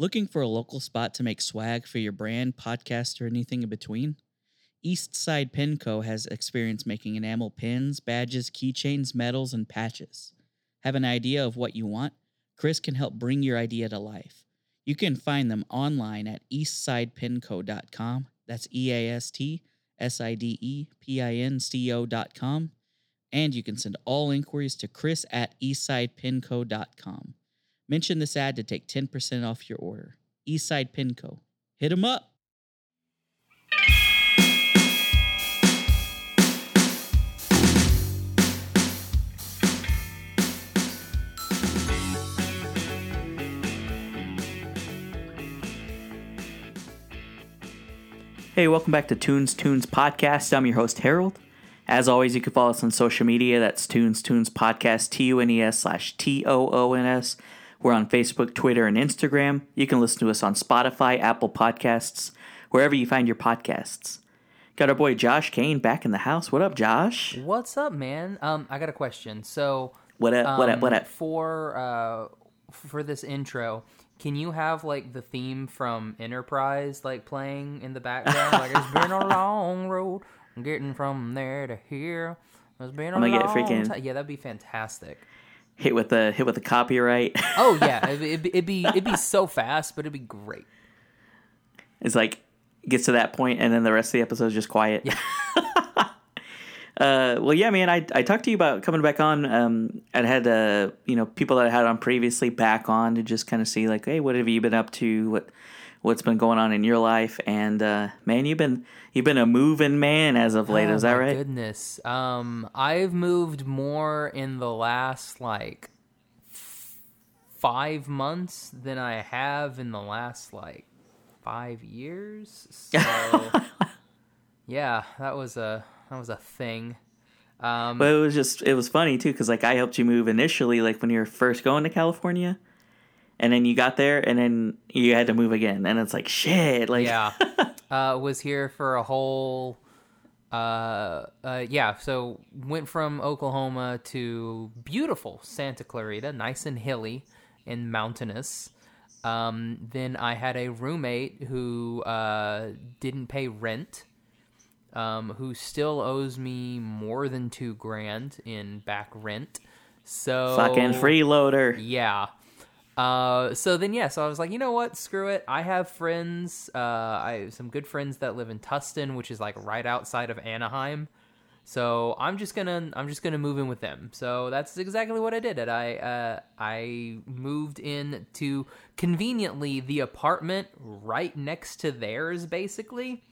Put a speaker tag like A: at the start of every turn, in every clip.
A: Looking for a local spot to make swag for your brand, podcast, or anything in between? Eastside Pin Co. has experience making enamel pins, badges, keychains, medals, and patches. Have an idea of what you want? Chris can help bring your idea to life. You can find them online at eastsidepinco.com. That's E A S T S I D E P I N C O.com. And you can send all inquiries to chris at eastsidepinco.com. Mention this ad to take 10% off your order. Eastside Pin Co. Hit 'em up.
B: Hey, welcome back to Tunes Toons Podcast. I'm your host, Harold. As always, you can follow us on social media. That's Tunes Toons Podcast, T U N E S slash T O O N S. We're on Facebook, Twitter, and Instagram. You can listen to us on Spotify, Apple Podcasts, wherever you find your podcasts. Got our boy Josh Kane back in the house. What up, Josh?
C: What's up, man? Um, I got a question. So,
B: What up? what up? What
C: um,
B: up?
C: For uh, for this intro, can you have like the theme from Enterprise like playing in the background? like it's been a long road getting from there to here. It's been a
B: I'm gonna get freaking-
C: time. Yeah, that'd be fantastic.
B: Hit with the hit with the copyright.
C: Oh yeah, it'd, it'd, be, it'd be so fast, but it'd be great.
B: It's like gets to that point, and then the rest of the episode is just quiet.
C: Yeah.
B: uh, well, yeah, man. I I talked to you about coming back on. Um, I'd had uh, you know people that I had on previously back on to just kind of see like, hey, what have you been up to? What what's been going on in your life? And uh, man, you've been you've been a moving man as of late.
C: Oh,
B: is that
C: my
B: right?
C: Goodness. Um, I've moved more in the last like five months than I have in the last like five years. So yeah, that was a that was a thing. Um,
B: But it was just it was funny too because like I helped you move initially, like when you were first going to California. And then you got there, and then you had to move again, and it's like shit. Like,
C: yeah uh was here for a whole uh uh yeah so went from oklahoma to beautiful santa clarita nice and hilly and mountainous um then i had a roommate who uh didn't pay rent um who still owes me more than two grand in back rent so
B: fucking freeloader.
C: yeah. Uh, so then, yeah, so I was like, you know what? Screw it. I have friends. Uh, I have some good friends that live in Tustin, which is like right outside of Anaheim. So I'm just gonna I'm just gonna move in with them. So that's exactly what I did. And I uh, I moved in to conveniently the apartment right next to theirs, basically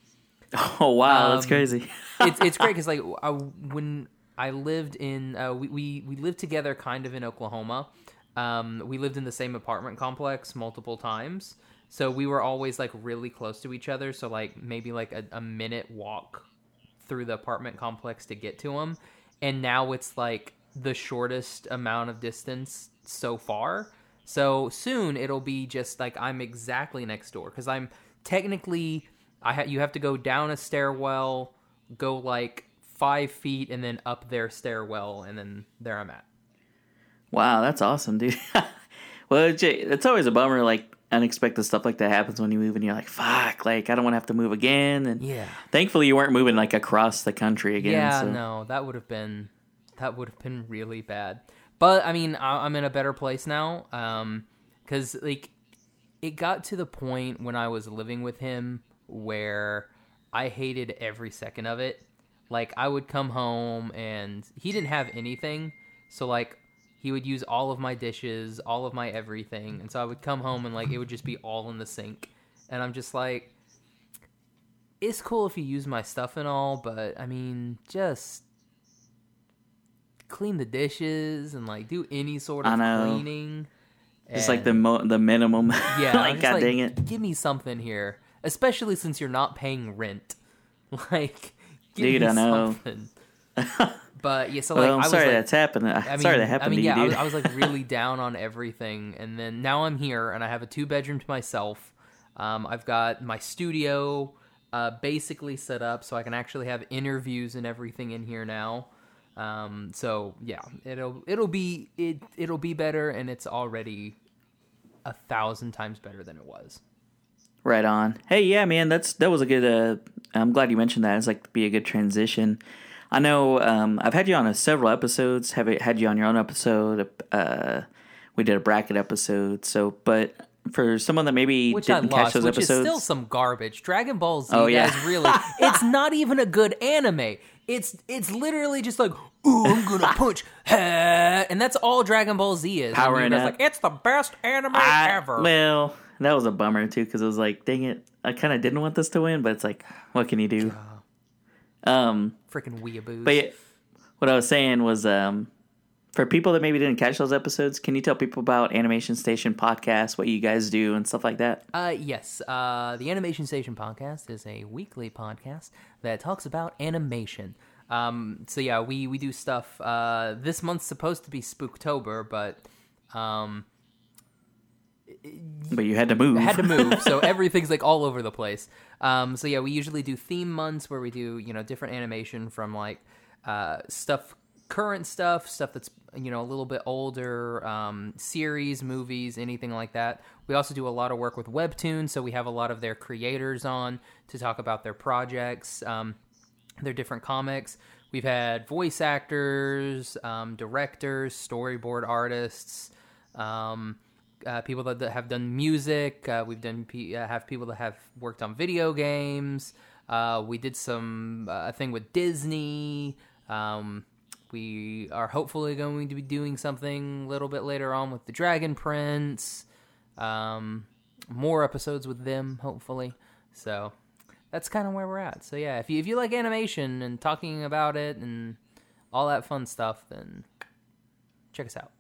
B: Oh wow, that's
C: Um,
B: crazy.
C: it's it's great because like I, when I lived in uh, we, we we lived together kind of in Oklahoma. Um, we lived in the same apartment complex multiple times, so we were always like really close to each other. So like maybe like a, a minute walk through the apartment complex to get to them, and now it's like the shortest amount of distance so far. So soon it'll be just like I'm exactly next door because I'm technically I ha- you have to go down a stairwell, go like five feet, and then up their stairwell, and then there I'm at.
B: Wow, that's awesome, dude. well, it's, it's always a bummer, like unexpected stuff like that happens when you move, and you're like, "Fuck!" Like I don't want to have to move again. And
C: Yeah.
B: thankfully, you weren't moving like across the country again.
C: Yeah,
B: so.
C: no, that would have been that would have been really bad. But I mean, I- I'm in a better place now. Um, because like it got to the point when I was living with him where I hated every second of it. Like I would come home and he didn't have anything, so like he would use all of my dishes, all of my everything, and so I would come home and like it would just be all in the sink, and I'm just like, it's cool if you use my stuff and all, but I mean, just clean the dishes and like do any sort of cleaning.
B: It's like the mo- the minimum.
C: yeah,
B: like god
C: like,
B: dang it,
C: Give me something here, especially since you're not paying rent. Like, give
B: Dude,
C: me
B: I know.
C: something. But yeah, so like
B: well, I'm
C: I was
B: sorry
C: like,
B: that's happened.
C: I mean,
B: sorry that happened
C: I mean,
B: to
C: yeah,
B: you,
C: I was, I was like really down on everything, and then now I'm here, and I have a two bedroom to myself. Um, I've got my studio uh, basically set up, so I can actually have interviews and everything in here now. Um, so yeah, it'll it'll be it it'll be better, and it's already a thousand times better than it was.
B: Right on. Hey, yeah, man, that's that was a good. Uh, I'm glad you mentioned that. It's like be a good transition. I know um, I've had you on a, several episodes. Have had you on your own episode. Uh, we did a bracket episode. So, but for someone that maybe
C: Which I
B: didn't catch
C: lost,
B: those
C: which
B: episodes,
C: is still some garbage. Dragon Ball Z,
B: Oh, yeah.
C: guys, really, it's not even a good anime. It's it's literally just like, ooh, I'm gonna punch, and that's all Dragon Ball Z is. Power And
B: Powering
C: you guys
B: up.
C: like it's the best anime
B: I-
C: ever.
B: well, that was a bummer too because it was like, dang it, I kind of didn't want this to win, but it's like, what can you do? Um,
C: Freaking weeaboos.
B: but yeah, what I was saying was, um, for people that maybe didn't catch those episodes, can you tell people about Animation Station podcast, what you guys do, and stuff like that?
C: Uh, yes. Uh, the Animation Station podcast is a weekly podcast that talks about animation. Um, so yeah, we we do stuff. Uh, this month's supposed to be Spooktober, but um,
B: But you had to move.
C: I had to move, so everything's like all over the place. Um, so yeah, we usually do theme months where we do you know different animation from like uh, stuff, current stuff, stuff that's you know a little bit older, um, series, movies, anything like that. We also do a lot of work with Webtoon, so we have a lot of their creators on to talk about their projects, um, their different comics. We've had voice actors, um, directors, storyboard artists. Um, uh, people that, that have done music. Uh, we've done uh, have people that have worked on video games. Uh, we did some uh, a thing with Disney. Um, we are hopefully going to be doing something a little bit later on with the Dragon Prince. Um, more episodes with them, hopefully. So that's kind of where we're at. So yeah, if you if you like animation and talking about it and all that fun stuff, then check us out.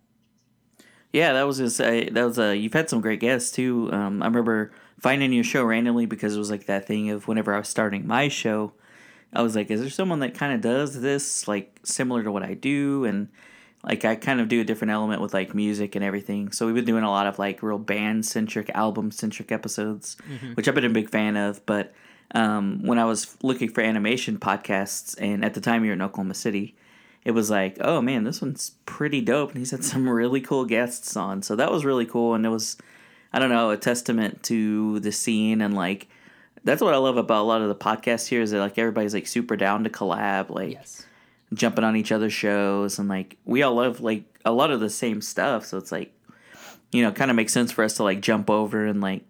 B: Yeah, that was just uh, that was uh, you've had some great guests too. Um, I remember finding your show randomly because it was like that thing of whenever I was starting my show, I was like, is there someone that kind of does this like similar to what I do and like I kind of do a different element with like music and everything. So we've been doing a lot of like real band centric, album centric episodes, which I've been a big fan of. But um, when I was looking for animation podcasts, and at the time you're in Oklahoma City, it was like, oh man, this one's pretty dope. And he's had some really cool guests on. So that was really cool. And it was, I don't know, a testament to the scene. And like, that's what I love about a lot of the podcasts here is that like everybody's like super down to collab, like
C: Yes.
B: jumping on each other's shows. And like, we all love like a lot of the same stuff. So it's like, you know, kind of makes sense for us to like jump over and like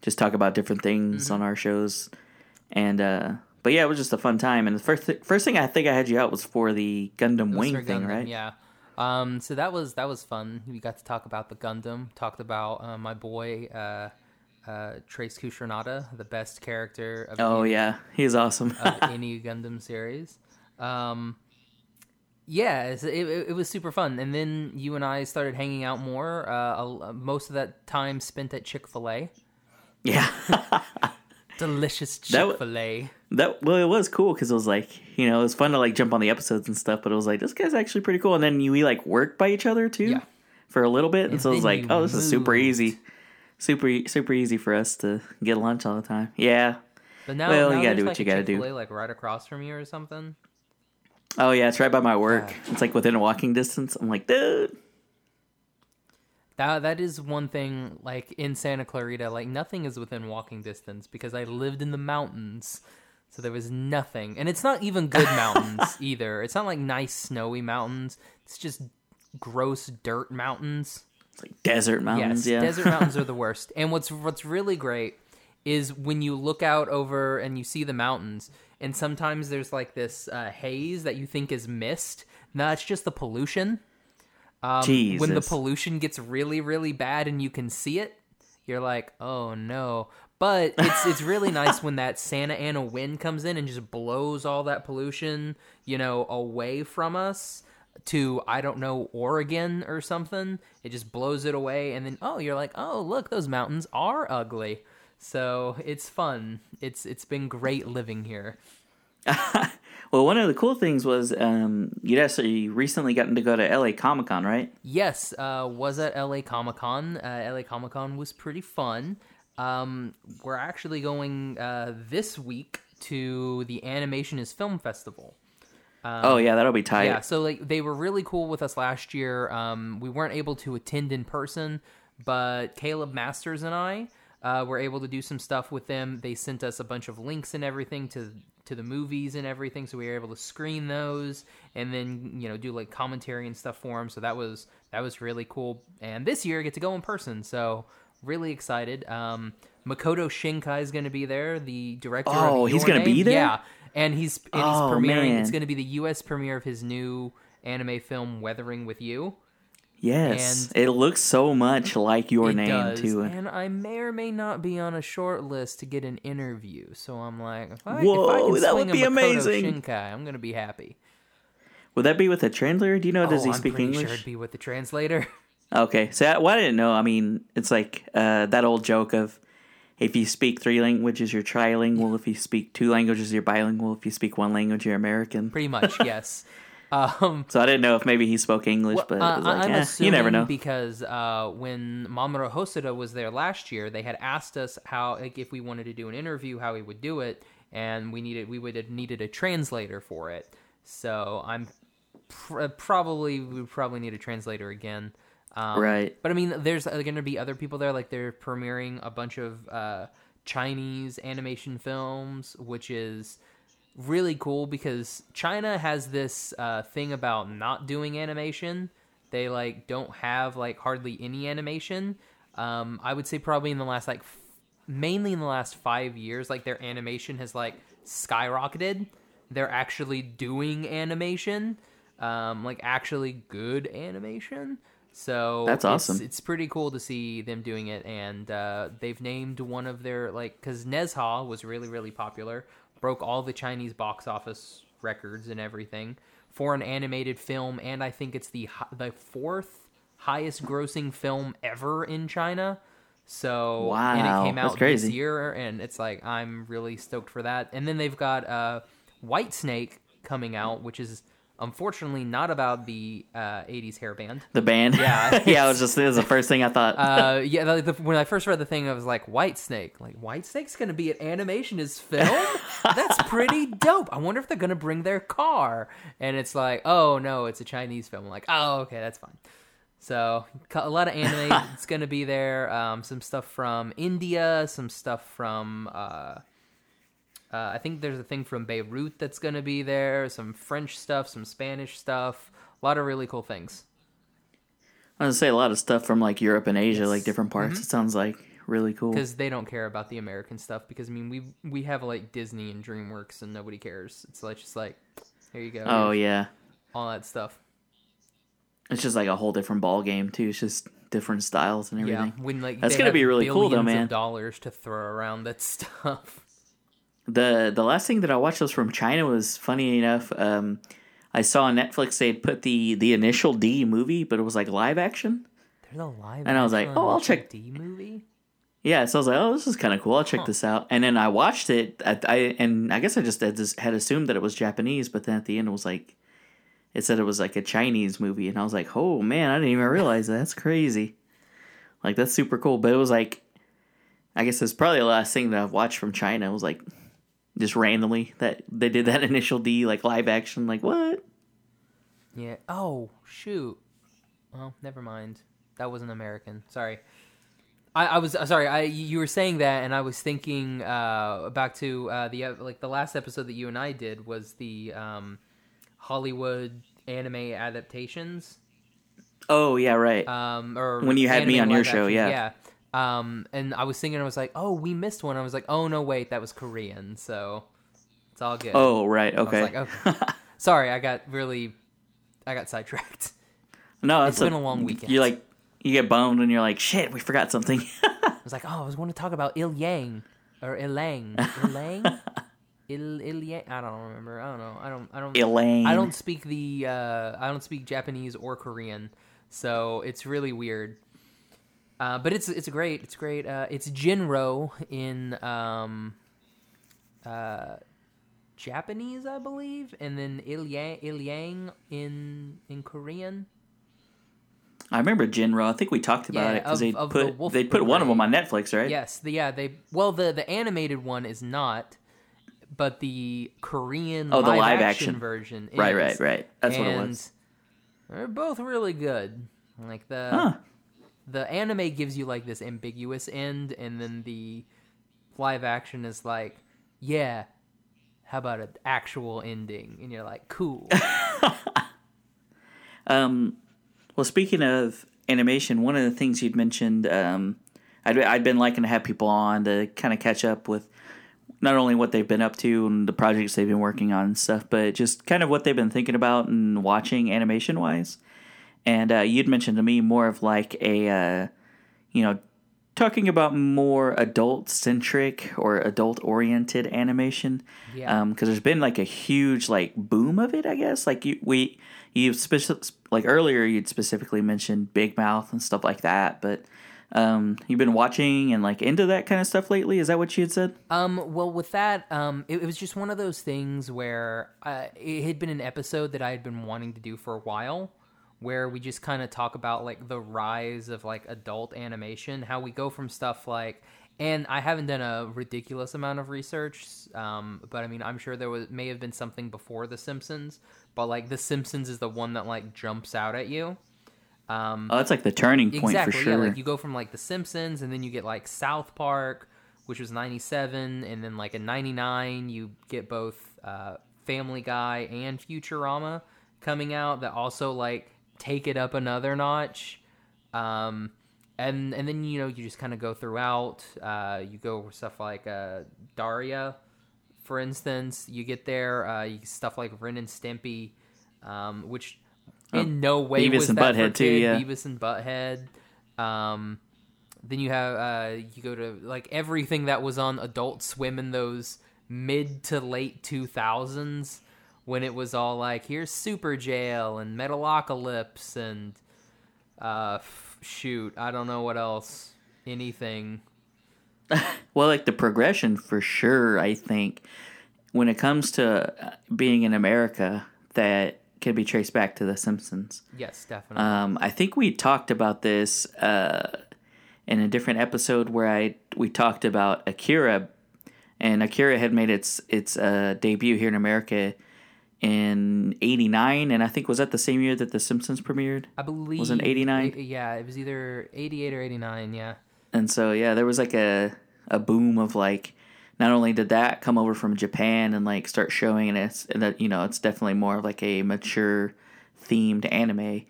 B: just talk about different things on our shows. And, uh, but yeah, it was just a fun time. And the first th- first thing I think I had you out was for the Gundam Wing thing,
C: Gundam,
B: right?
C: Yeah. Um, so that was that was fun. We got to talk about the Gundam. Talked about uh, my boy uh, uh, Treize Khushrenada, the best character of
B: Oh
C: any,
B: yeah, he's awesome.
C: of any Gundam series. Um, yeah, it, it, it was super fun. And then you and I started hanging out more. Uh, most of that time spent at Chick Fil A.
B: yeah,
C: Delicious Chick Fil A.
B: that well, it was cool because it was like you know it was fun to like jump on the episodes and stuff, but it was like this guy's actually pretty cool. And then you, we like worked by each other too
C: Yeah.
B: for a little bit, and,
C: And
B: so it was like, oh, this is super easy, super super easy for us to get lunch all the time. Yeah.
C: But now,
B: Well,
C: now
B: you gotta do what
C: like,
B: you gotta do.
C: Chick-fil-A, Like right across from you or something.
B: Oh yeah, it's right by my work.
C: Yeah.
B: It's like within a walking distance. I'm like, dude.
C: That that is one thing. Like in Santa Clarita, like nothing is within walking distance because I lived in the mountains, so there was nothing. And it's not even good mountains either. It's not like nice snowy mountains. It's just gross dirt mountains.
B: It's like desert mountains.
C: yes,
B: yeah.
C: desert mountains are the worst. And what's what's really great is when you look out over and you see the mountains, and sometimes there's like this uh, haze that you think is mist. No, it's just the pollution. Um, when the pollution gets really, really bad and you can see it, you're like, oh no. But it's it's really nice when that Santa Ana wind comes in and just blows all that pollution, you know, away from us to I don't know Oregon or something. It just blows it away, and then oh, you're like, oh look, those mountains are ugly. So it's fun. It's it's been great living here.
B: well, one of the cool things was um, you'd actually recently gotten to go to LA Comic Con, right?
C: Yes, uh, was at LA Comic Con. Uh, LA Comic Con was pretty fun. Um, we're actually going uh, this week to the Animation is Film Festival.
B: oh yeah, that'll be tight.
C: Yeah, so like they were really cool with us last year. Um, we weren't able to attend in person, but Caleb Masters and I uh, were able to do some stuff with them. They sent us a bunch of links and everything to to the movies and everything, so we were able to screen those and then you know do like commentary and stuff for them. So that was that was really cool. And this year I get to go in person, so really excited. Um, Makoto Shinkai is going to be there, the director.
B: Oh, he's gonna be there?
C: Yeah, and he's and he's
B: Oh,
C: premiering.
B: man.
C: It's going to be the U.S. premiere of his new anime film, Weathering with You.
B: Yes,
C: And-
B: it looks so much like your name
C: does,
B: too.
C: and I may or may not be on a short list to get an interview. So I'm like, if I, if I
B: Whoa,
C: can
B: that
C: swing
B: would be amazing.
C: Shinkai, I'm going to be happy.
B: Would that be with a translator? Do you know? Does
C: oh,
B: he
C: I'm
B: speak
C: pretty
B: English?
C: Sure it'd be with the translator.
B: Okay, so I, well, I didn't know. I mean, it's like uh, that old joke of if you speak three languages, you're trilingual. If you speak two languages, you're bilingual. If you speak one language, you're American.
C: pretty much, yes. Um,
B: So I didn't know if maybe he spoke English,
C: Well,
B: but
C: uh,
B: was like, eh, you never know.
C: because uh, when Mamoru Hosoda was there last year, they had asked us how, like, if we wanted to do an interview, how we would do it, and we needed we would have needed a translator for it. So I'm pr- probably we probably need a translator again. Um,
B: Right.
C: But I mean, there's going to be other people there. Like they're premiering a bunch of uh, Chinese animation films, which is really cool because China has this uh, thing about not doing animation. They like don't have like hardly any animation. Um, I would say probably in the last like f- mainly in the last five years, like their animation has like skyrocketed. They're actually doing animation, um, like actually good animation. So
B: That's
C: it's-
B: awesome.
C: It's, pretty cool to see them doing it, and uh, they've named one of their like because Nezha was really really popular, broke all the Chinese box office records and everything for an animated film, and I think it's the the fourth highest grossing film ever in China. So and it came out
B: crazy.
C: this year, and it's like I'm really stoked for that. And then they've got uh, White Snake coming out, which is unfortunately not about the uh, '80s hair band.
B: The band,
C: Yeah,
B: yeah. I was just it was the first thing I thought.
C: Uh, yeah, the, the, when I first read the thing, I was like, White Snake. Like, White Snake's gonna be at Animation is film? That's pretty dope. I wonder if they're gonna bring their car. And it's like, oh no, it's a Chinese film. I'm like, oh, okay, that's fine. So, a lot of anime is gonna be there. Um, some stuff from India, some stuff from. Uh, uh, I think there's a thing from Beirut that's going to be there, some French stuff, some Spanish stuff, a lot of really cool things.
B: I was gonna say a lot of stuff from like Europe and Asia, like different parts.
C: Mm-hmm.
B: It sounds like really cool.
C: because they don't care about the American stuff. Because I mean, we we have like Disney and DreamWorks, and nobody cares. It's like just like, here you go.
B: Oh
C: here's
B: yeah,
C: all that stuff.
B: it's just like a whole different ball game too. It's just different styles and everything.
C: Yeah, when like
B: That's gonna be really cool, though, man.
C: Dollars to throw around that stuff.
B: The the last thing that I watched was from China was funny enough. Um, I saw on Netflix they'd put the the initial D movie, but it was like live action.
C: There's a live.
B: And I was like, oh, I'll check-
C: D movie.
B: Yeah, so I was like, oh, this is kind of cool. I'll check
C: Huh.
B: this out. And then I watched it. I, I and I guess I just had, had assumed that it was Japanese, but then at the end it was like, it said it was like a Chinese movie, and I was like, oh man, I didn't even realize that. That's crazy. Like that's super cool. But it was like, I guess it's probably the last thing that I've watched from China. It was like, just randomly that they did that initial D like live action. Like what?
C: Yeah. Oh shoot. Well, never mind. That wasn't American. Sorry. I, I was uh, sorry. I you were saying that, and I was thinking uh, back to uh, the like the last episode that you and I did was the um, Hollywood anime adaptations.
B: Oh yeah, right.
C: Um, or
B: When you had me on your show,
C: action,
B: yeah.
C: yeah. Um, and I was thinking, I was like, oh, we missed one. I was like, oh no, wait, that was Korean. So it's all good.
B: oh right,
C: I was
B: okay.
C: like, okay. sorry, I got really, I got sidetracked.
B: no,
C: it's been a long weekend.
B: You like you get bummed and you're like, shit, we forgot something.
C: I was like, oh, I was going to talk about Il Yang or Ilang. Ilang? Il Il Yang? I don't remember. I don't know. I don't. I don't.
B: Elaine.
C: I don't speak the. Uh, I don't speak Japanese or Korean, so it's really weird. Uh, but it's it's great. It's great. Uh, it's Jinro in um, uh, Japanese, I believe, and then Il Yang, Il Yang in in Korean.
B: I remember Jinro. I think we talked about
C: Yeah,
B: it because they
C: of the
B: put they put one of them on Netflix, right?
C: Yes, the, yeah, they well the the animated one is not, but the Korean
B: Oh, the
C: live,
B: live
C: action,
B: action.
C: version. Is.
B: Right, right, right. That's what it was.
C: They're both really good. Like the
B: Huh.
C: The anime gives you like this ambiguous end, and then the live action is like, yeah, how about an actual ending? And you're like, cool.
B: Um, well, speaking of animation, one of the things you'd mentioned, um, I'd, I'd been liking to have people on to kind of catch up with not only what they've been up to and the projects they've been working on and stuff, but just kind of what they've been thinking about and watching animation wise. And uh, you'd mentioned to me more of like a, uh, you know, talking about more adult centric or adult oriented animation.
C: Yeah.
B: Because there's been like a huge like boom of it, I guess. Like you, we, you specific like earlier, you'd specifically mentioned Big Mouth and stuff like that, but. Um, you've been watching and like into that kind of stuff lately. Is that what you had said?
C: Um, well, with that, um, it, it was just one of those things where uh, it had been an episode that I had been wanting to do for a while, where we just kind of talk about like the rise of like adult animation, how we go from stuff like, and I haven't done a ridiculous amount of research, um, but I mean, I'm sure there was may have been something before The Simpsons, but like The Simpsons is the one that like jumps out at you. Um,
B: Oh, that's like the turning point
C: exactly,
B: for sure.
C: Yeah, like you go from like The Simpsons, and then you get like South Park, which was '97, and then like in '99 you get both uh, Family Guy and Futurama coming out that also like take it up another notch. Um, and and then you know you just kind of go throughout. Uh, you go with stuff like uh, Daria, for instance. You get there, uh, you, stuff like Ren and Stimpy, um, which in no way
B: Oh, Beavis
C: was
B: and
C: that
B: Butthead, too, yeah.
C: Beavis and Butthead. Um, then you have uh, you go to like everything that was on Adult Swim in those mid to late two thousands when it was all like here's Super Jail and Metalocalypse and uh, f- shoot I don't know what else anything
B: Well, like the progression for sure, I think, when it comes to uh, being in America, that can be traced back to The Simpsons.
C: yes definitely
B: Um, I think we talked about this uh, in a different episode where I we talked about Akira, and Akira had made its its uh, debut here in America in '89, and I think was that the same year that The Simpsons premiered.
C: I believe
B: was it 89?
C: yeah it was either eighty eight or eighty nine yeah
B: And so yeah, there was like a a boom of like not only did that come over from Japan and like start showing and it's and that you know it's definitely more of like a mature themed anime,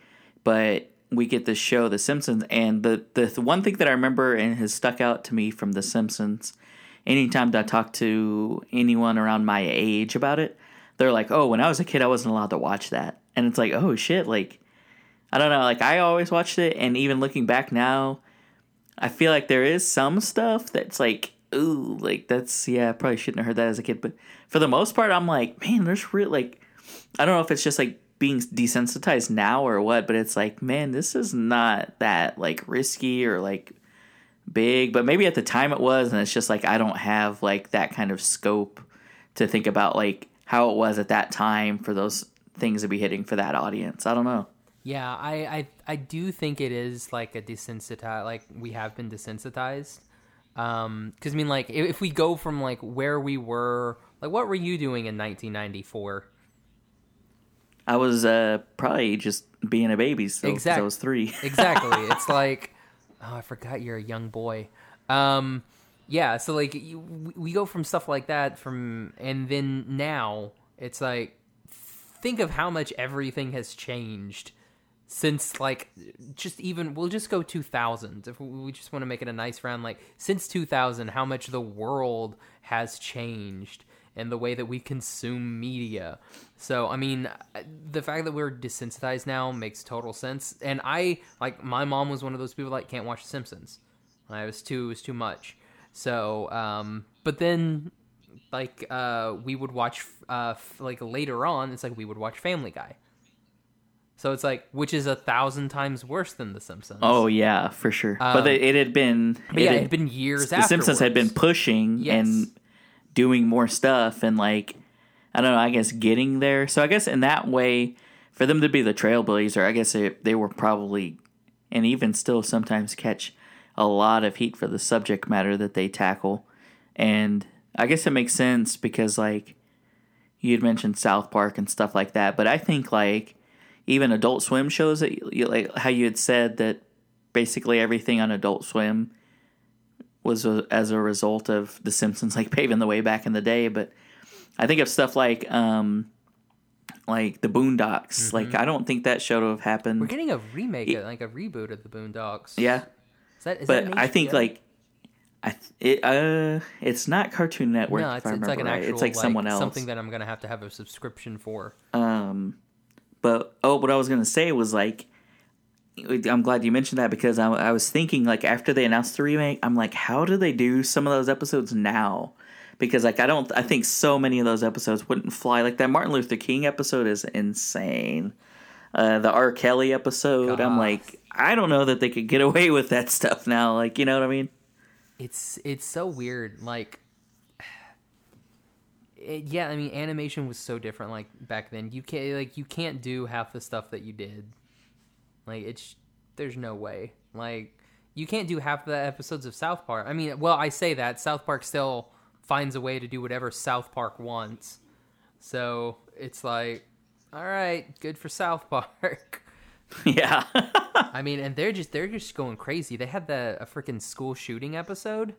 B: but we get this show The Simpsons and the the, the one thing that I remember and has stuck out to me from The Simpsons anytime that I talk to anyone around my age about it, they're like, "Oh, when I was a kid I wasn't allowed to watch that." And it's like, "Oh shit, like I don't know, like I always watched it and even looking back now, I feel like there is some stuff that's like, ooh, like that's yeah, I probably shouldn't have heard that as a kid. But for the most part, I'm like, man, there's real like, I don't know if it's just like being desensitized now or what, but it's like, man, this is not that like risky or like big. But maybe at the time it was, and it's just like I don't have like that kind of scope to think about like how it was at that time for those things to be hitting for that audience. I don't know.
C: Yeah, I, I I do think it is like a desensitized. Like we have been desensitized. Um, because I mean, like if, if we go from like where we were, like what were you doing in 1994?
B: I was uh probably just being a baby still 'cause
C: Exact-
B: I was three.
C: Exactly. it's like, oh, I forgot you're a young boy. Um, yeah. So like we go from stuff like that from, and then now it's like, think of how much everything has changed since like just even we'll just go 2000 if we just want to make it a nice round like since 2000 how much the world has changed and the way that we consume media so i mean the fact that we're desensitized now makes total sense and i like my mom was one of those people like can't watch the simpsons i was too it was too much so um but then like uh we would watch uh f- like later on it's like we would watch family guy so it's like, which is a thousand times worse than The Simpsons.
B: Oh yeah, for sure.
C: Um,
B: but it, it had been.
C: but yeah, it had been years.
B: The Simpsons had been pushing
C: Yes.
B: and doing more stuff and like I don't know. I guess getting there. So I guess in that way, for them to be the trailblazer, I guess they, they were probably and even still sometimes catch a lot of heat for the subject matter that they tackle. And I guess it makes sense because like you had mentioned South Park and stuff like that, but I think like even Adult Swim shows that you, like how you had said that basically everything on Adult Swim was a, as a result of The Simpsons like paving the way back in the day. But I think of stuff like um, like the Boondocks. Like I don't think that show would have happened.
C: We're getting a remake, like a reboot of the Boondocks.
B: yeah,
C: Is that, is
B: but I think like I th- it uh it's not Cartoon Network
C: no, it's, it's like an
B: right.
C: actual
B: it's like someone else.
C: something that I'm gonna have to have a subscription for.
B: Um, but oh, what I was gonna say was like, I'm glad you mentioned that because I, I was thinking like after they announced the remake, I'm like, how do they do some of those episodes now? Because like I don't, I think so many of those episodes wouldn't fly. Like that Martin Luther King episode is insane. Uh, the R. Kelly episode, I'm like, I don't know that they could get away with that stuff now. Like, you know what I mean?
C: It's it's so weird. Like, it, yeah, I mean, animation was so different. Like back then, you can't like you can't do half the stuff that you did. Like it's there's no way. Like you can't do half the episodes of South Park. I mean, well, I say that South Park still finds a way to do whatever South Park wants. So it's like, all right, good for South Park.
B: yeah.
C: I mean, and they're just they're just going crazy. They had the a freaking school shooting episode.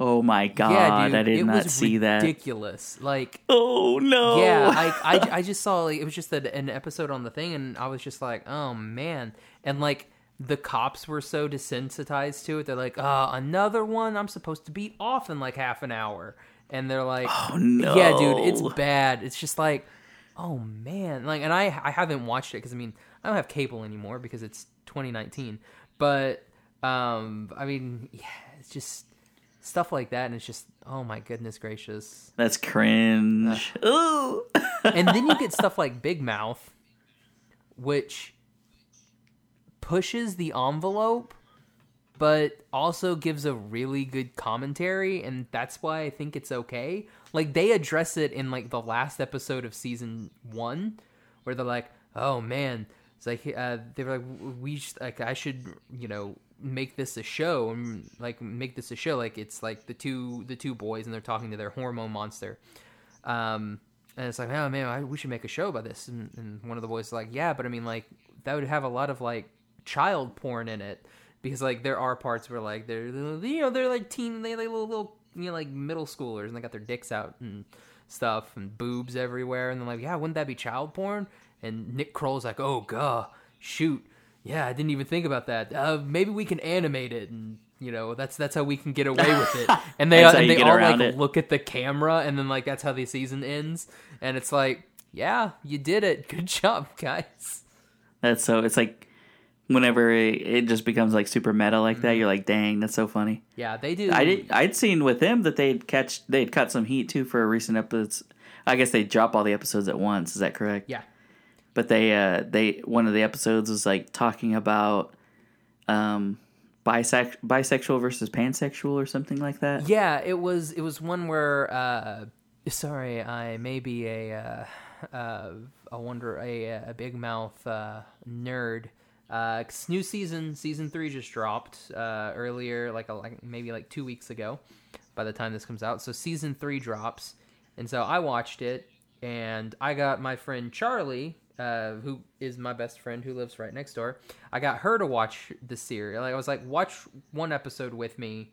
B: oh my god,
C: yeah, dude,
B: I did
C: it
B: not
C: was
B: see that.
C: ridiculous. Like,
B: Oh no.
C: yeah, I, I I just saw like it was just a, an episode on the thing, and I was just like, oh man, and like the cops were so desensitized to it. They're like, uh, another one. I'm supposed to be off in like half an hour, and they're like,
B: oh no.
C: yeah, dude, it's bad. It's just like, oh man, like, and I I haven't watched it because I mean I don't have cable anymore because it's 2019. But um, I mean, yeah, it's just stuff like that, and it's just oh my goodness gracious.
B: That's cringe. Ooh.
C: And then you get stuff like Big Mouth, which pushes the envelope but also gives a really good commentary and that's why I think it's okay. Like they address it in like the last episode of season 1 where they're like, "Oh man, it's like uh they were like we sh- like I should, you know, make this a show and like make this a show like it's like the two the two boys and they're talking to their hormone monster." Um and it's like, "Oh man, I, we should make a show about this." And, and one of the boys is like, "Yeah, but I mean like that would have a lot of like child porn in it." Because like there are parts where like they're you know they're like teen they like little, little you know like middle schoolers and they got their dicks out and stuff and boobs everywhere and they're like yeah wouldn't that be child porn? And Nick Kroll's like oh god shoot. Yeah I didn't even think about that. Uh, maybe we can animate it and you know that's that's how we can get away with it. And they and they all like
B: it.
C: look at the camera and then like that's how the season ends. And it's like yeah you did it. Good job guys.
B: That's so. It's like whenever it, it just becomes like super meta like
C: Mm-hmm.
B: that, you're like, dang, that's so funny.
C: yeah they do
B: I did. I'd seen with them that they'd catch. They'd cut some heat too for a recent episodes. I guess they drop all the episodes at once. Is that correct?
C: yeah
B: But they, uh, they one of the episodes was like talking about, um, bisex bisexual versus pansexual or something like that.
C: Yeah, it was it was one where uh sorry, I may be a uh, uh I wonder a a big mouth uh nerd. Uh new season season 3 just dropped uh earlier like a, like maybe like 2 weeks ago by the time this comes out. So season 3 drops. And so I watched it and I got my friend Charlie uh, who is my best friend who lives right next door. I got her to watch the series. Like I was like, watch one episode with me,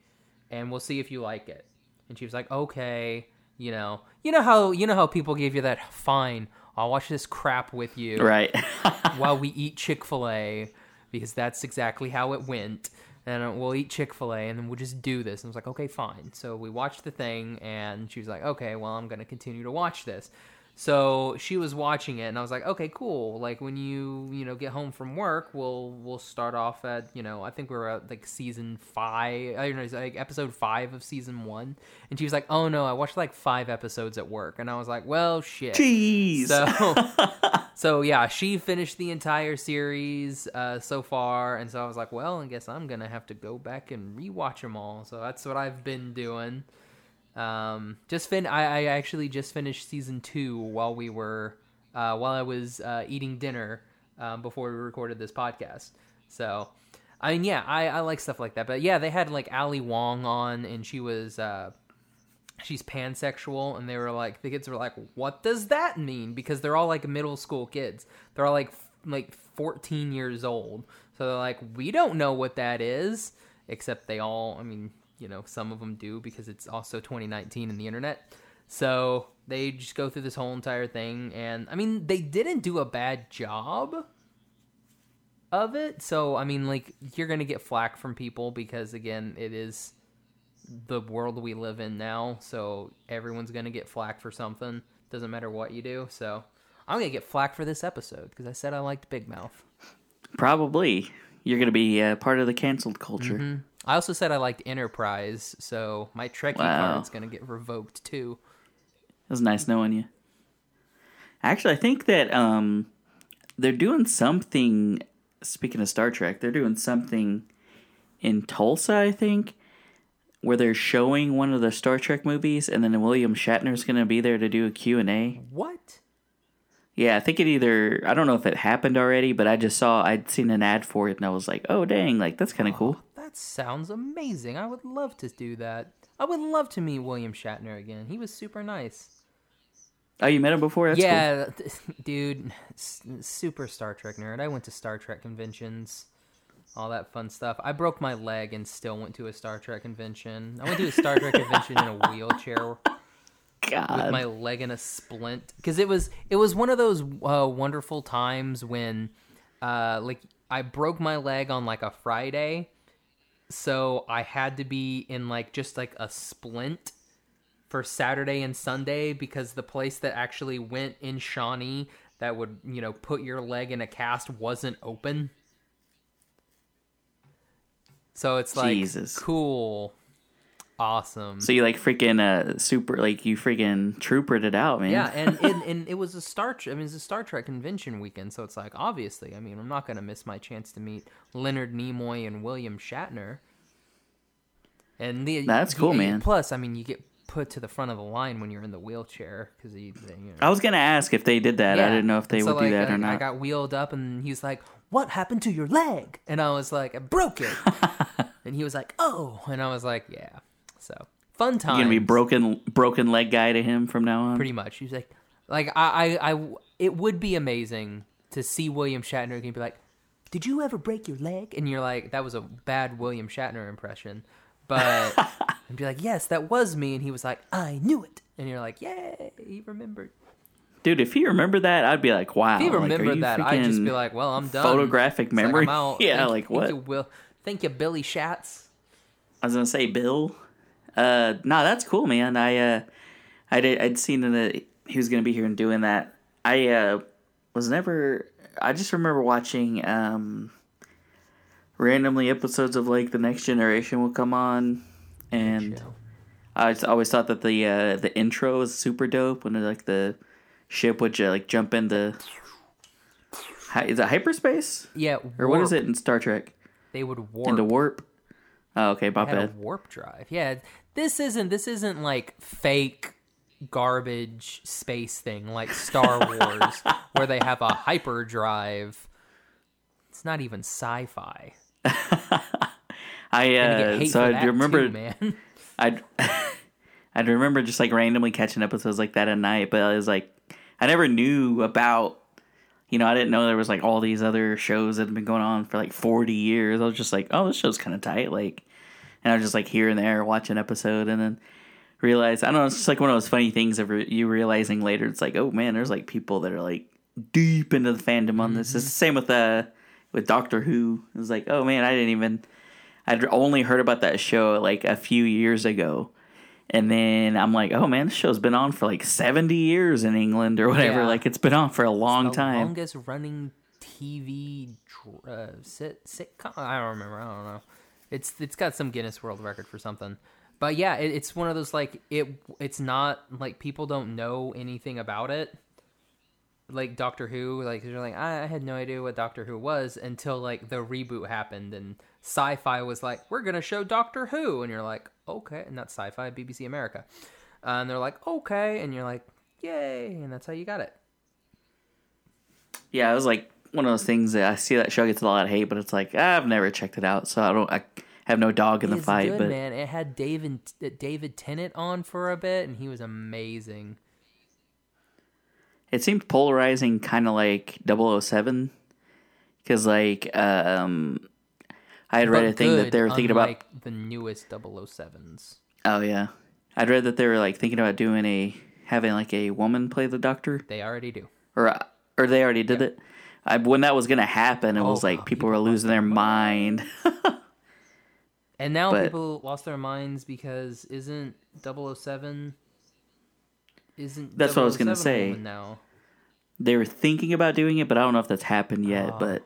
C: and we'll see if you like it. And she was like, okay, you know, you know how you know how people give you that fine. I'll watch this crap with you
B: Right.
C: while we eat Chick Fil A because that's exactly how it went. And we'll eat Chick Fil A, and then we'll just do this. And I was like, okay, fine. So we watched the thing, and she was like, okay, well, I'm gonna continue to watch this. So she was watching it, and I was like, okay, cool. Like when you you know get home from work, we'll we'll start off at you know I think we we're at like season five. I don't know, like episode five of season one. And she was like, oh no, I watched like five episodes at work, and I was like, well, shit.
B: Jeez.
C: So, so yeah, she finished the entire series uh, so far, and so I was like, well, I guess I'm gonna have to go back and rewatch them all. So that's what I've been doing. Um, just fin. I, I actually just finished season two while we were uh, while I was uh, eating dinner um, before we recorded this podcast. So. I mean, yeah, I, I like stuff like that. But yeah, they had like Ali Wong on, and she was uh, she's pansexual and they were like the kids were like what does that mean because they're all like middle school kids they're all like like 14 years old. So they're like, we don't know what that is, except they all, I mean, you know, some of them do because it's also 2019 and the internet. So they just go through this whole entire thing. And I mean, they didn't do a bad job of it. So, I mean, like, you're going to get flack from people because, again, it is the world we live in now. So everyone's going to get flack for something. Doesn't matter what you do. So I'm going to get flack for this episode because I said I liked Big Mouth.
B: Probably. You're going to be uh, part of the canceled culture.
C: Mm-hmm. I also said I liked Enterprise, so my Trekkie
B: Wow.
C: card's gonna get revoked too.
B: It was nice knowing you. Actually, I think that um, they're doing something. Speaking of Star Trek, they're doing something in Tulsa, I think, where they're showing one of the Star Trek movies, and then William Shatner's going to be there to do a Q and A.
C: What?
B: Yeah, I think it either. I don't know if it happened already, but I just saw. I'd seen an ad for it, and I was like, "Oh, dang! Like that's kind of cool."
C: That sounds amazing. I would love to do that. I would love to meet William Shatner again. He was super nice.
B: Oh, you met him before? That's cool.
C: yeah, th- dude, super Star Trek nerd. I went to Star Trek conventions, all that fun stuff. I broke my leg and still went to a Star Trek convention. I went to a Star Trek convention in a wheelchair
B: God.
C: with my leg in a splint because it was it was one of those uh, wonderful times when uh like I broke my leg on like a Friday so I had to be in like just like a splint for Saturday and Sunday because the place that actually went in Shawnee that would you know put your leg in a cast wasn't open so it's like
B: Jesus.
C: cool awesome
B: So you like freaking uh super like you freaking troopered it out, man.
C: Yeah, and, and and it was a Star Trek. I mean, it's a Star Trek convention weekend, so it's like obviously. I mean, I'm not gonna miss my chance to meet Leonard Nimoy and William Shatner. And the
B: That's cool,
C: yeah,
B: man.
C: Plus, I mean, you get put to the front of the line when you're in the wheelchair because you, you know.
B: I was gonna ask if they did that. I didn't know if they
C: And
B: would
C: so,
B: do that
C: I,
B: or not.
C: I got wheeled up, and he's like, "What happened to your leg?" And I was like, "I broke it." and he was like, "Oh," and I was like, "Yeah." So fun time.
B: You're gonna be broken broken leg guy to him from now on.
C: pretty much. He's like, like I, I, I, it would be amazing to see William Shatner and be like, "Did you ever break your leg?" And you're like, "That was a bad William Shatner impression," but and be like, "Yes, that was me," and he was like, "I knew it," and you're like, "Yay, he remembered."
B: Dude, if he remembered that, I'd be like, wow.
C: If he remembered
B: you
C: that, I'd just be like, "Well, I'm done."
B: photographic
C: like,
B: memory.
C: I'm out.
B: yeah,
C: Thank-
B: like
C: thank
B: what?
C: You, Will. Thank you, Billy Schatz.
B: I was gonna say Bill. Uh, no, that's cool, man. I uh, I did. I'd seen that he was gonna be here and doing that. I uh was never. I just remember watching um randomly episodes of like the Next Generation will come on, and. I always thought that the uh the intro was super dope when like the ship would uh, like jump into. Hi- Is it hyperspace
C: Yeah,
B: or what is it in Star Trek?
C: They would warp.
B: Into warp. Oh, okay, my bad.
C: warp drive. Yeah, this isn't this isn't like fake garbage space thing like Star Wars where they have a hyperdrive. It's not even sci-fi.
B: I uh, so I remember
C: too, man.
B: I'd I'd remember just like randomly catching episodes like that at night, but I was like I never knew about you know, I didn't know there was like all these other shows that had been going on for like 40 years. I was just like, oh, this show's kind of tight. Like, and I was just like here and there watch an episode and then realize, I don't know, it's just like one of those funny things of re- you realizing later. It's like, oh man, there's like people that are like deep into the fandom on this. It's the same with, uh, with Doctor Who. It was like, oh man, I didn't even, I'd only heard about that show like a few years ago. And then I'm like, oh man, this show's been on for like 70 years in England or whatever.
C: Yeah.
B: Like it's been on for a long
C: the
B: time.
C: longest running TV uh, sit sitcom. I don't remember. I don't know. It's it's got some Guinness World Record for something. But yeah, it, it's one of those like it. It's not like people don't know anything about it. Like Doctor Who, like you're like I, I had no idea what Doctor Who was until like the reboot happened and Sci-Fi was like we're gonna show Doctor Who and you're like okay, and that's Sci-Fi, BBC America, uh, and they're like okay, and you're like yay, and that's how you got it.
B: Yeah, it was like one of those things that I see that show gets a lot of hate, but it's like I've never checked it out, so I don't. I have no dog in the
C: It's
B: fight.
C: good,
B: but
C: man. It had David David Tennant on for a bit, and he was amazing.
B: it seemed polarizing, kind of like 007. because like um, I had read a thing that they were thinking about.
C: the newest 007s.
B: Oh yeah, I'd read that they were like thinking about doing a having like a woman play the doctor,
C: They already do.
B: or or they already did it. I, when that was gonna happen, it was
C: Oh,
B: like people
C: people
B: were losing their mind.
C: And now
B: But-
C: people lost their minds because isn't 007 isn't
B: That's what I was gonna
C: oh
B: say.
C: now.
B: they were thinking about doing it, but I don't know if that's happened yet.
C: Oh.
B: But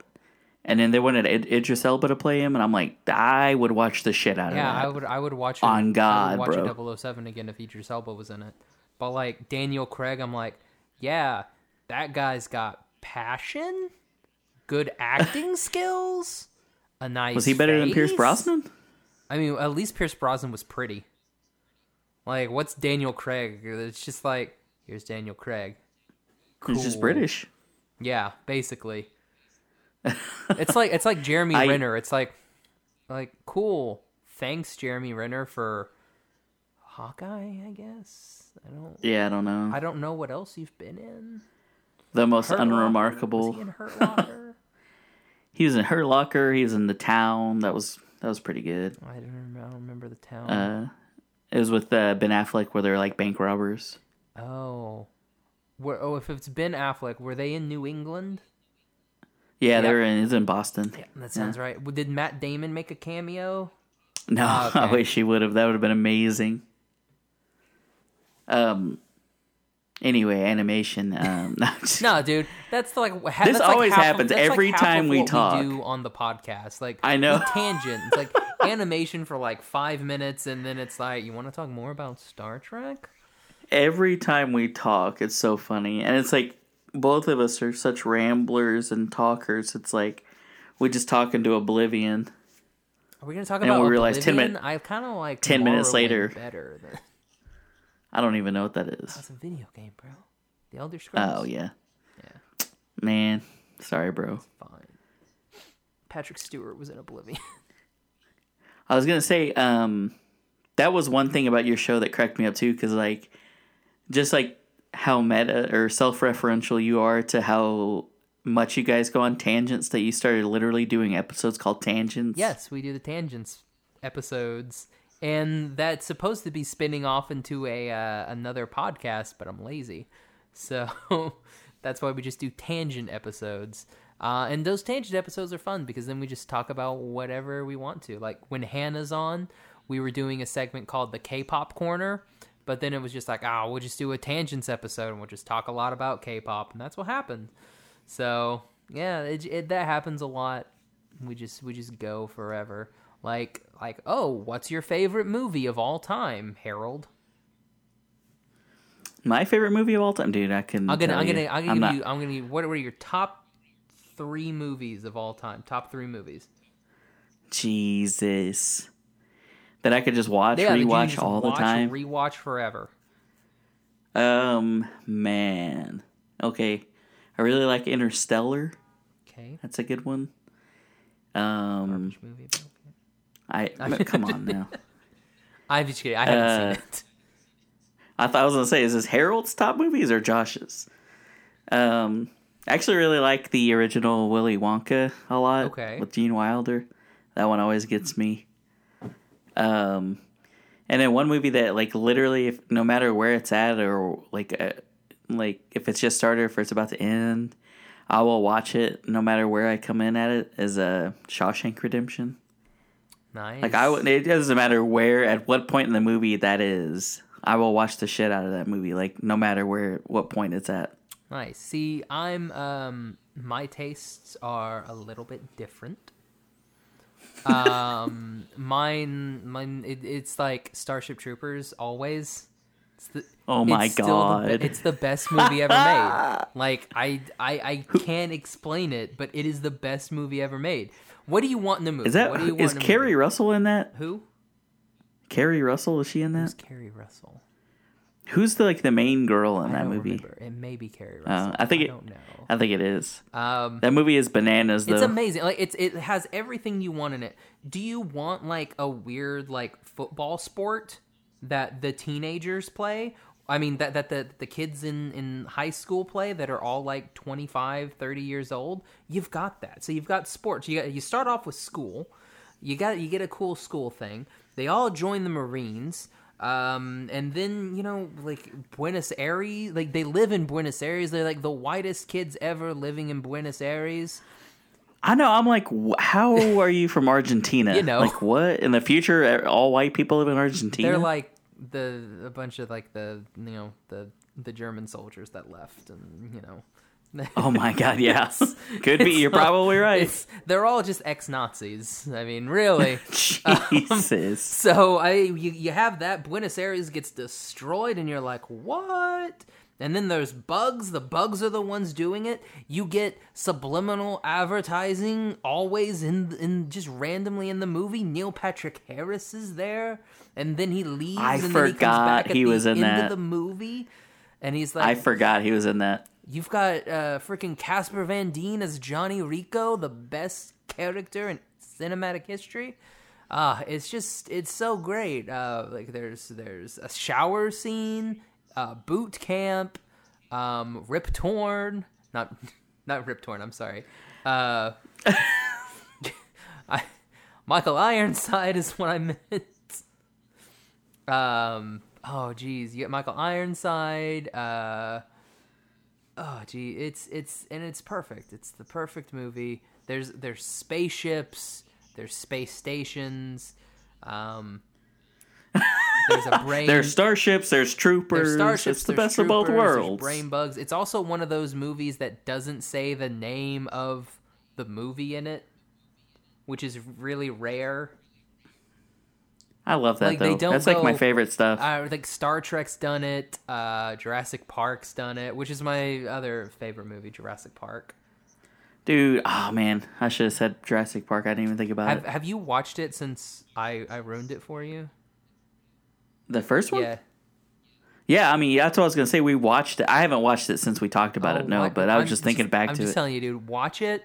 B: and then they wanted Id- Idris Elba to play him, and I'm like, I would watch the shit out
C: Yeah,
B: of that.
C: Yeah, I would I would watch it,
B: On
C: I would
B: God,
C: watch
B: bro.
C: a 007 again if Idris Elba was in it. But like Daniel Craig, I'm like, yeah, that guy's got passion, good acting skills, a nice.
B: was he better than Pierce. Brosnan?
C: I mean, at least Pierce Brosnan was pretty. Like, what's Daniel Craig? It's just like, here's Daniel Craig.
B: He's just British.
C: Yeah, basically. it's like it's like Jeremy
B: I-
C: Renner. It's like like cool. Thanks, Jeremy Renner, for Hawkeye. I guess I don't.
B: Yeah, I don't know.
C: I don't know what else you've been in.
B: The most
C: Hurt Locker?
B: unremarkable.
C: Was he Locker?
B: He was in Hurt Locker. He was in The Town. That was that was pretty good.
C: I don't remember. I don't remember the town.
B: Uh, it was with uh, Ben Affleck, where they're like bank robbers.
C: oh, where? Oh, if it's Ben Affleck, were they in New England?
B: Yeah,
C: Yeah.
B: they were in. It's in Boston.
C: Yeah, that sounds right. Well, Did Matt Damon make a cameo?
B: No,
C: Oh,
B: I wish he would have. That would have been amazing. Um. Anyway, animation. Um, no,
C: dude, that's like ha-
B: This
C: that's like
B: always
C: of-
B: happens
C: that's
B: every
C: half
B: time we talk.
C: do on the podcast. Like
B: I know.
C: we tangent. It's like animation for like five minutes, and then it's like, you want to talk more about Star Trek?
B: every time we talk, it's so funny, and it's like both of us are such ramblers and talkers. It's like we just talk into oblivion.
C: Are we gonna talk
B: And
C: about
B: we realize 10
C: Oblivion?
B: min-
C: I kind of like
B: 10 minutes later.
C: Better than
B: I don't even know what that is.
C: that's a video game, bro. The Elder Scrolls.
B: Oh yeah,
C: Yeah.
B: man. Sorry, bro.
C: fine. Patrick Stewart was in Oblivion.
B: I was gonna say, um, that was one thing about your show that cracked me up too, because like, just like how meta or self-referential you are to how much you guys go on tangents that you started literally doing episodes called tangents.
C: Yes, we do the tangents episodes, and that's supposed to be spinning off into a uh, another podcast, but I'm lazy, so that's why we just do tangent episodes. Uh, and those tangent episodes are fun because then we just talk about whatever we want to. Like when Hannah's on, we were doing a segment called the K-pop corner, but then it was just like, ah, we'll just do a tangents episode and we'll just talk a lot about K-pop, and that's what happened. So yeah, it, it, that happens a lot. We just we just go forever. Like like oh, what's your favorite movie of all time, Harold?
B: My favorite movie of all time, dude. I can.
C: I'm gonna I'm gonna
B: you.
C: I'm gonna
B: I'm not-
C: you I'm gonna give, what are your top three movies of all time? Top three movies.
B: Jesus. That I could just watch,
C: Yeah, you
B: rewatch
C: just
B: all the
C: watch,
B: time.
C: Rewatch forever.
B: um, man. Okay, I really like Interstellar.
C: Okay.
B: That's a good one. Um,
C: movie?
B: I come on now.
C: I'm just kidding. I haven't
B: Uh,
C: seen it.
B: I thought I was gonna say, is this Harold's top movies or Josh's? Um, I actually really like the original Willy Wonka a lot.
C: Okay.
B: With Gene Wilder, that one always gets me. Um, and then one movie that like literally, if no matter where it's at or like, uh, like if it's just started, or if it's about to end, I will watch it no matter where I come in at it. Is a uh, Shawshank Redemption.
C: Nice.
B: Like I would, it doesn't matter where, at what point in the movie that is. I will watch the shit out of that movie, like no matter where, what point it's at.
C: Nice. See, I'm um my tastes are a little bit different. Um mine mine it, it's like Starship Troopers always. It's the,
B: Oh my
C: it's still the
B: God.
C: it's the best movie ever made. Like I I I can't explain it, but it is the best movie ever made. What do you want in the movie?
B: Is that
C: what do you want in
B: Keri
C: movie?
B: Russell in that?
C: Who?
B: Keri Russell is she in
C: Who's
B: that?
C: Keri Russell?
B: Who's the like the main girl in
C: I
B: that movie?
C: remember. It may be Keri Russell.
B: I think
C: I
B: it-
C: don't know.
B: I think it is.
C: Um,
B: That movie is bananas though.
C: It's amazing. Like it's it has everything you want in it. Do you want like a weird like football sport that the teenagers play? I mean that that the the kids in in high school play that are all like 25, 30 years old. You've got that. So you've got sports. You got, you start off with school. You got you get a cool school thing. They all join the Marines. Um, and then you know, like Buenos Aires, like they live in Buenos Aires. They're like the whitest kids ever living in Buenos Aires.
B: I know. I'm like, how are you from Argentina?
C: You know.
B: like what in the future? All white people live in Argentina.
C: They're like the a bunch of like the you know the the German soldiers that left, and you know.
B: oh my god, yeah, could be.
C: It's
B: You're probably right.
C: They're all just ex Nazis. I mean, really.
B: Um, Jesus.
C: so I you, you have that Buenos Aires gets destroyed, and you're like, what? And then there's bugs. The bugs are the ones doing it. You get subliminal advertising always in in just randomly in the movie. Neil Patrick Harris is there, and then he leaves.
B: I
C: and then he comes
B: forgot
C: back at
B: he
C: the
B: was in
C: end
B: that.
C: of the movie, and he's like,
B: I forgot he was in that.
C: You've got uh, freaking Casper Van Dien as Johnny Rico, the best character in cinematic history. Ah, it's just it's so great. Uh, like there's there's a shower scene, uh, boot camp, um, Rip Torn, not not Rip Torn. I'm sorry. Uh, I, Michael Ironside is what I meant. Um. Oh, geez, you get Michael Ironside. Uh oh gee it's it's and it's perfect it's the perfect movie there's there's spaceships there's space stations um there's a brain
B: There's starships. There's troopers.
C: there's starships
B: It's the best of both worlds.
C: brain bugs it's also one of those movies that doesn't say the name of the movie in it which is really rare
B: I love that
C: Like, they
B: though.
C: don't
B: That's like my favorite stuff.
C: uh, like Star Trek's done it, uh, Jurassic Park's done it, which is my other favorite movie, Jurassic Park.
B: Dude, oh man, I should have said Jurassic Park. I didn't even think about
C: Have
B: it.
C: Have you watched it since I I ruined it for you?
B: The first one?
C: Yeah.
B: Yeah, I mean, that's what I was gonna say. We watched it. I haven't watched it since we talked about
C: Oh,
B: it. No, but I was
C: I'm
B: just thinking back
C: I'm
B: to
C: just
B: it.
C: telling you, dude. Watch it,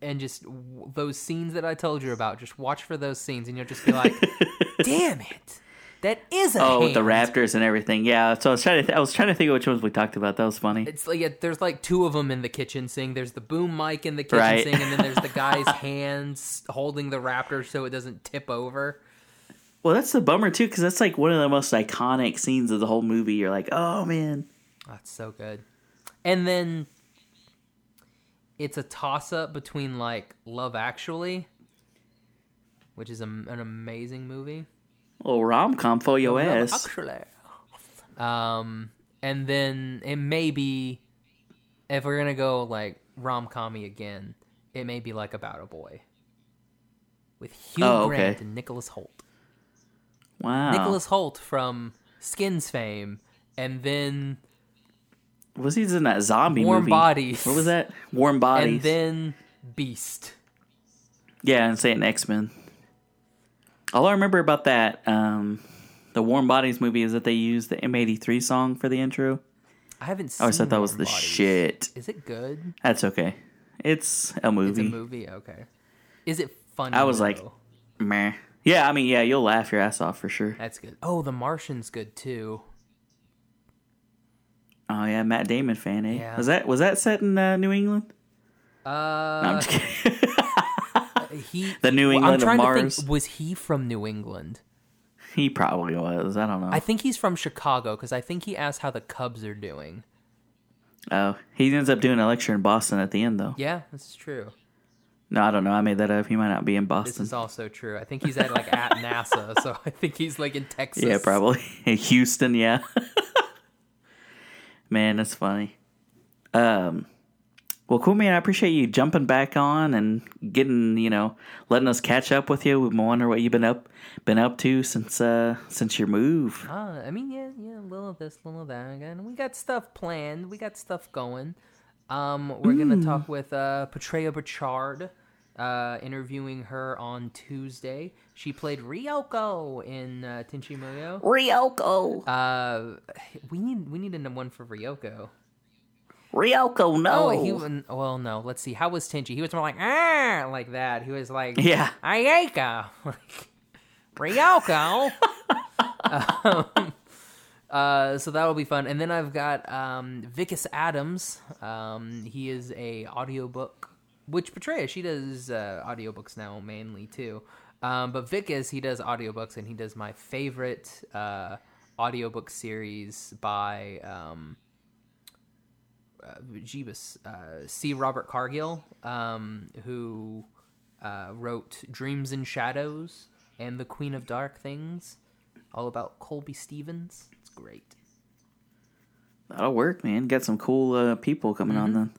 C: and just w- those scenes that I told you about. Just watch for those scenes, and you'll just be like, "Damn it, that is a
B: oh, with the. Raptors and everything. Yeah, so I was trying to. Th- I was trying to think of which ones we talked about. That was funny.
C: It's like yeah, there's like two of them in the kitchen sink. There's the boom mic in the kitchen
B: Right.
C: sink, and then there's the guy's hands holding the raptor so it doesn't tip over.
B: Well, that's the bummer too, because that's like one of the most iconic scenes of the whole movie. You're like, oh man.
C: That's so good. And then it's a toss up between like Love Actually, which is a, an amazing movie.
B: little rom com for your
C: Love
B: ass.
C: Actually. Um, and then it may be if we're gonna go like rom commy again, it may be like About a Boy with Hugh
B: Oh, okay.
C: Grant and Nicholas Hoult.
B: Wow.
C: Nicholas Hoult from Skins fame, and then
B: was he in that zombie movie?
C: Warm
B: movie?
C: Bodies.
B: What was that? Warm Bodies.
C: and then Beast.
B: yeah, and say in X Men. All I remember about that, um, the Warm Bodies movie, is that they used the M83 song for the intro.
C: I haven't
B: I always thought that was the
C: Bodies.
B: shit.
C: Is it good?
B: That's okay. It's a
C: It's
B: movie.
C: a movie. Okay. Is it funny?
B: I was like-
C: though?
B: Meh. Yeah, I mean, yeah, you'll laugh your ass off for sure.
C: that's good. Oh, The Martian's good too.
B: Oh yeah, Matt Damon fan, eh?
C: Yeah.
B: Was that was that set in uh, New England? No, I'm
C: Uh,
B: just kidding.
C: he.
B: The New
C: well,
B: England
C: I'm
B: of
C: trying to
B: Mars.
C: think. Was he from New England?
B: he probably was. I don't know.
C: I think he's from Chicago because I think he asked how the Cubs are doing.
B: oh, he ends up doing a lecture in Boston at the end, though.
C: Yeah, that's true.
B: No, I don't know. I made that up. He might not be in Boston.
C: This is also true. I think he's at like at NASA, so I think he's like in Texas.
B: Yeah, probably Houston. Yeah. man, that's funny. Um, well, cool, man. I appreciate you jumping back on and getting you know letting us catch up with you. We wonder what you've been up been up to since uh since your move.
C: Uh, I mean, yeah, yeah, a little of this, a little of that. Again, we got stuff planned. We got stuff going. Um, we're gonna talk with uh, Petrea Burchard, uh, interviewing her on Tuesday. She played Ryoko in uh, Tenchi Muyo.
B: Ryoko,
C: Uh, we need we need a one for Ryoko.
B: Ryoko, no.
C: Oh, he well. No, let's see. How was Tenchi? He was more like ah, like that. He was like
B: yeah.
C: Ayeka, like Ryoko. um, Uh, so that'll be fun. And then I've got um, Vikas Adams. Um, he is a audiobook, which Petrea, she does uh, audiobooks now mainly too. Um, but Vikas, he does audiobooks, and he does my favorite uh, audiobook series by um, uh, Jeebus, uh, C. Robert Cargill, um, who wrote Dreams and Shadows and The Queen of Dark Things, all about Colby Stevens. Great.
B: That'll work, man. Got some cool uh, people coming on then.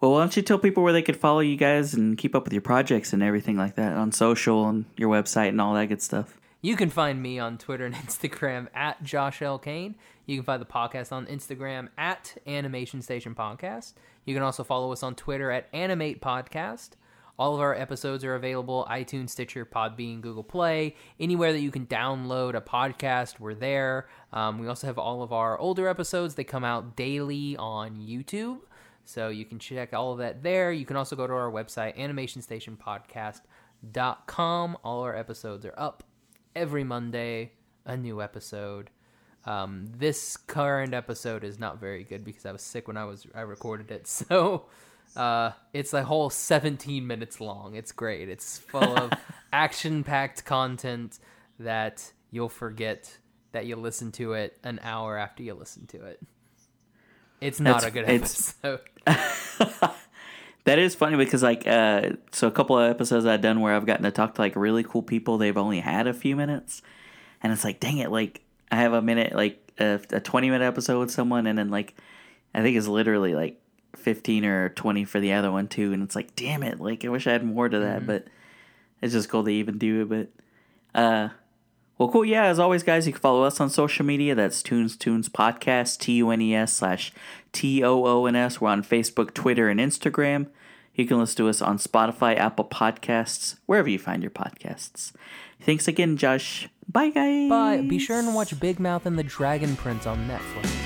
B: Well, why don't you tell people where they could follow you guys and keep up with your projects and everything like that on social and your website and all that good stuff?
C: You can find me on Twitter and Instagram at Josh L. Kane. You can find the podcast on Instagram at Animation Station Podcast. You can also follow us on Twitter at Animate Podcast. All of our episodes are available iTunes, Stitcher, Podbean, Google Play, anywhere that you can download a podcast. We're there. Um, we also have all of our older episodes. They come out daily on YouTube. So you can check all of that there. You can also go to our website, animationstationpodcast.com. All our episodes are up every Monday, a new episode. Um, this current episode is not very good because I was sick when I was I recorded it. So uh, it's a whole 17 minutes long. It's great. It's full of action-packed content that you'll forget that you listen to it an hour after you listen to it. It's not
B: That's-
C: a good episode.
B: That is funny because like uh so a couple of episodes I've done where I've gotten to talk to like really cool people. They've only had a few minutes, and it's like, dang it! Like I have a minute, like a, a twenty minute episode with someone, and then like I think it's literally like fifteen or twenty for the other one too, and it's like, damn it! Like I wish I had more to that, but it's just cool to even do it. But uh, well, cool. Yeah, as always, guys, you can follow us on social media. That's Tunes Toons Podcast, T U N E S slash T O O N S. We're on Facebook, Twitter, and Instagram. You can listen to us on Spotify, Apple Podcasts, wherever you find your podcasts. Thanks again, Josh. Bye, guys.
C: Bye. Be sure and watch Big Mouth and the Dragon Prince on Netflix.